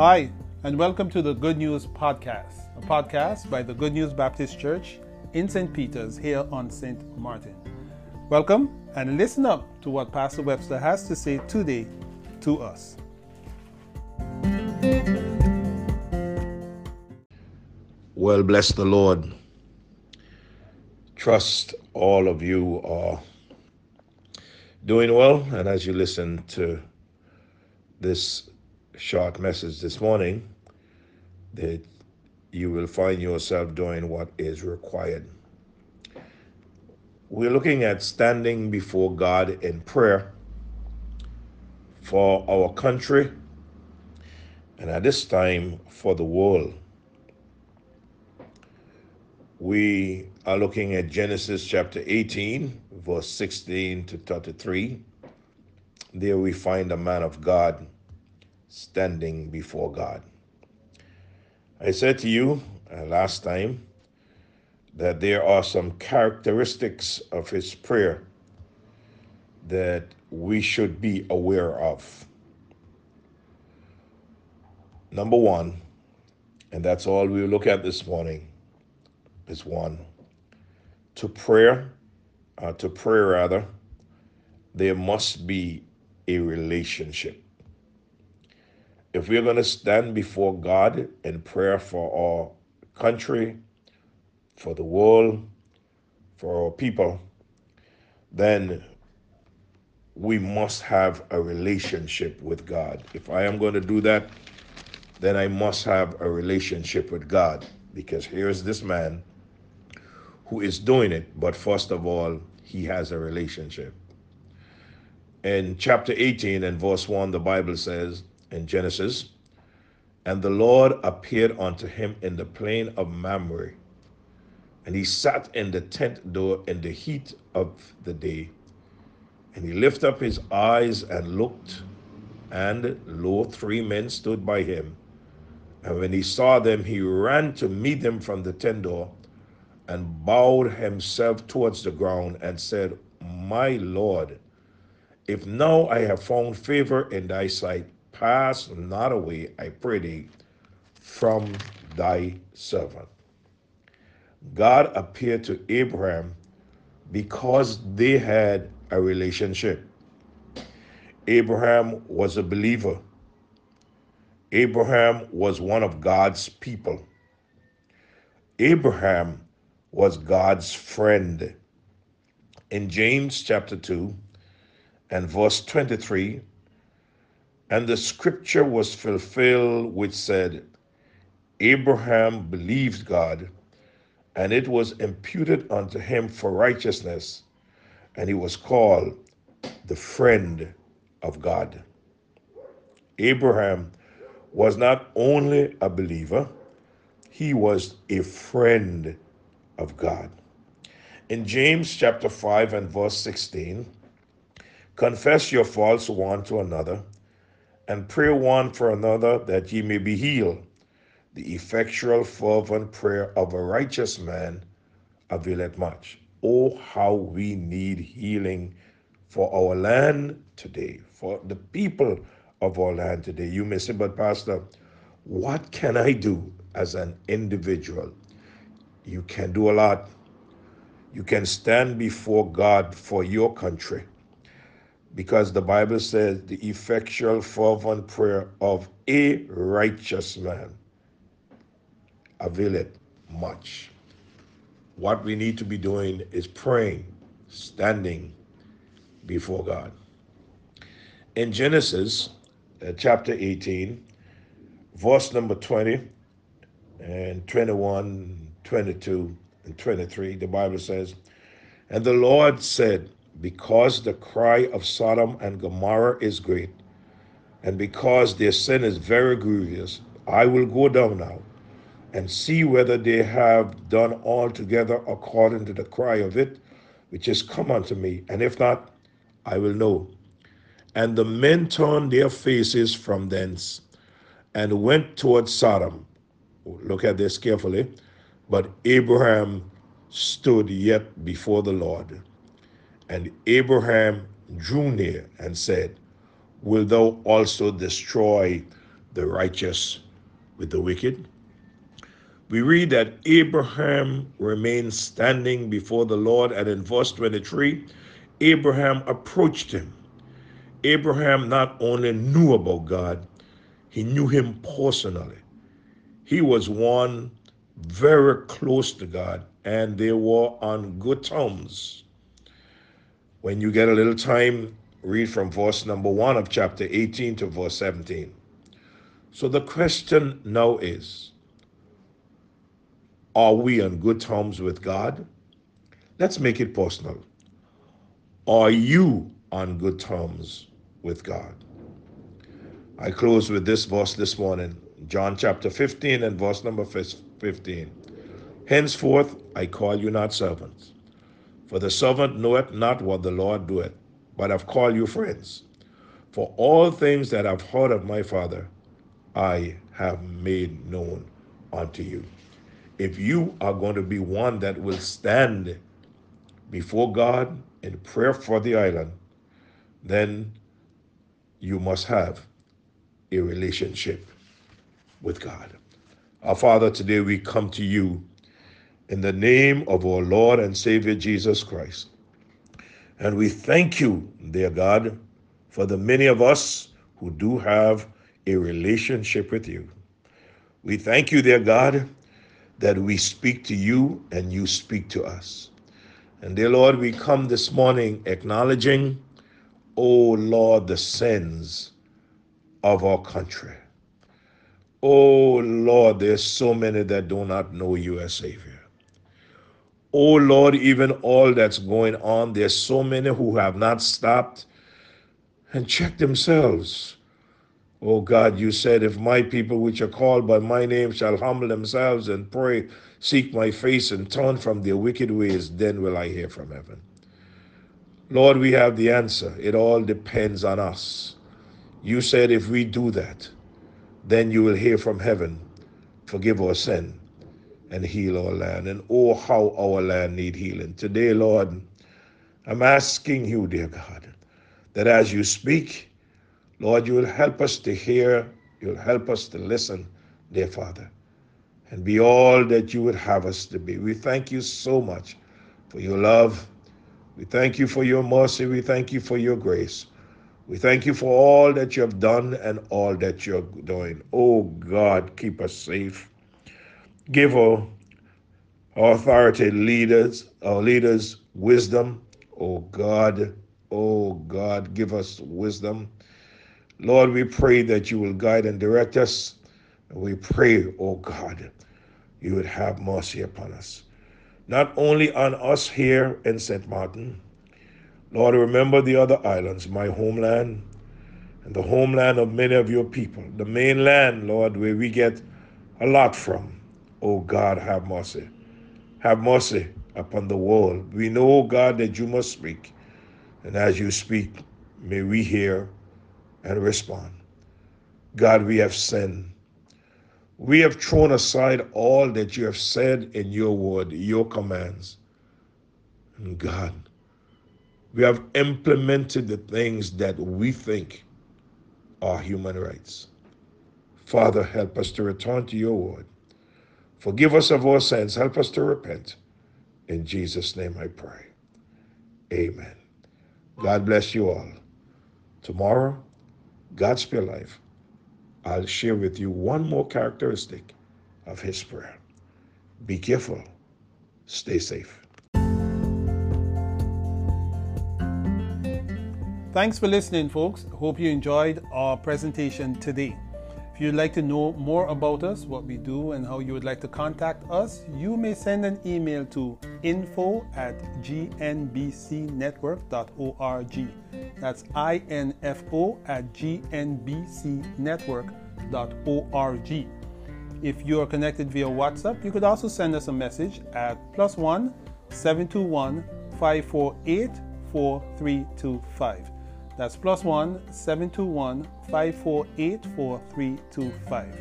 Hi, and welcome to the Good News Podcast, a podcast by the Good News Baptist Church in St. Peter's here on St. Martin. Welcome and listen up to what Pastor Webster has to say today to us. Well, bless the Lord. Trust all of you are doing well. And as you listen to this short message this morning, that you will find yourself doing what is required. We're looking at standing before God in prayer for our country and at this time for the world. We are looking at Genesis chapter 18, verse 16 to 33. There we find a man of God standing before God. I said to you uh, last time that there are some characteristics of his prayer that we should be aware of. Number one, and that's all we'll look at this morning, is one. To prayer, uh, to pray rather, there must be a relationship. If we're going to stand before God in prayer for our country, for the world, for our people, then we must have a relationship with God. If I am going to do that, then I must have a relationship with God because here's this man who is doing it, but first of all, he has a relationship. In chapter 18 and verse 1, the Bible says in Genesis, and the Lord appeared unto him in the plain of Mamre, and he sat in the tent door in the heat of the day. And he lifted up his eyes and looked, and lo, three men stood by him. And when he saw them, he ran to meet them from the tent door and bowed himself towards the ground and said, My Lord, if now I have found favor in thy sight, pass not away, I pray thee, from thy servant. God appeared to Abraham because they had a relationship. Abraham was a believer. Abraham was one of God's people. Abraham was God's friend. In James chapter 2 and verse 23, and the scripture was fulfilled which said, Abraham believed God, and it was imputed unto him for righteousness, and he was called the friend of God. Abraham was not only a believer, he was a friend of God. In James chapter 5 and verse 16, confess your faults one to another and pray one for another that ye may be healed. The effectual, fervent prayer of a righteous man availeth much. Oh, how we need healing for our land today, for the people of our land today. You may say, but Pastor, what can I do as an individual? You can do a lot. You can stand before God for your country because the Bible says the effectual, fervent prayer of a righteous man availeth much. What we need to be doing is praying, standing before God. In Genesis uh, chapter 18, verse number 20 and 21, 22, and 23, the Bible says, And the Lord said, Because the cry of Sodom and Gomorrah is great, and because their sin is very grievous, I will go down now and see whether they have done altogether according to the cry of it, which is come unto me. And if not, I will know. And the men turned their faces from thence and went towards Sodom. Oh, look at this carefully. But Abraham stood yet before the Lord. And Abraham drew near and said, Will thou also destroy the righteous with the wicked. We read that Abraham remained standing before the Lord, and in verse 23, Abraham approached him. Abraham not only knew about God, he knew him personally. He was one very close to God, and they were on good terms. When you get a little time, read from verse number 1 of chapter 18 to verse 17. So the question now is Are we on good terms with God? Let's make it personal. Are you on good terms with God? I close with this verse this morning John chapter 15 and verse number 15. Henceforth I call you not servants, for the servant knoweth not what the Lord doeth, but I've called you friends. For all things that I've heard of my Father, I have made known unto you. If you are going to be one that will stand before God in prayer for the island, then you must have a relationship with God. Our Father, today we come to you in the name of our Lord and Savior Jesus Christ. And we thank you, dear God, for the many of us who do have a relationship with you. We thank you, dear God, that we speak to you and you speak to us. And dear Lord, we come this morning acknowledging, oh Lord, the sins of our country. Oh Lord, there's so many that do not know you as Savior. Oh Lord, even all that's going on, there's so many who have not stopped and checked themselves Oh God, you said, if my people which are called by my name shall humble themselves and pray, seek my face, and turn from their wicked ways, then will I hear from heaven. Lord, we have the answer. It all depends on us. You said, if we do that, then you will hear from heaven, forgive our sin, and heal our land. And oh, how our land need healing. Today, Lord, I'm asking you, dear God, that as you speak, Lord, you will help us to hear, you'll help us to listen, dear Father, and be all that you would have us to be. We thank you so much for your love. We thank you for your mercy. We thank you for your grace. We thank you for all that you have done and all that you're doing. Oh God, keep us safe. Give our, authority leaders, our leaders, wisdom. Oh God, oh God, give us wisdom. Lord, we pray that you will guide and direct us. We pray, oh God, you would have mercy upon us. Not only on us here in St. Martin, Lord, remember the other islands, my homeland, and the homeland of many of your people, the mainland, Lord, where we get a lot from. Oh God, have mercy. Have mercy upon the world. We know, oh God, that you must speak. And as you speak, may we hear and respond. God, we have sinned. We have thrown aside all that you have said in your word, your commands. And God, we have implemented the things that we think are human rights. Father, help us to return to your word. Forgive us of our sins. Help us to repent. In Jesus' name I pray. Amen. God bless you all. Tomorrow, God's Spirit Life, I'll share with you one more characteristic of His prayer. Be careful, stay safe. Thanks for listening, folks. Hope you enjoyed our presentation today. If you'd like to know more about us, what we do, and how you would like to contact us, you may send an email to info at gnbcnetwork.org. That's info at gnbcnetwork.org. If you are connected via WhatsApp, you could also send us a message at plus one 721 548 4325. That's plus one 721 548 4325.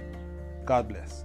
God bless.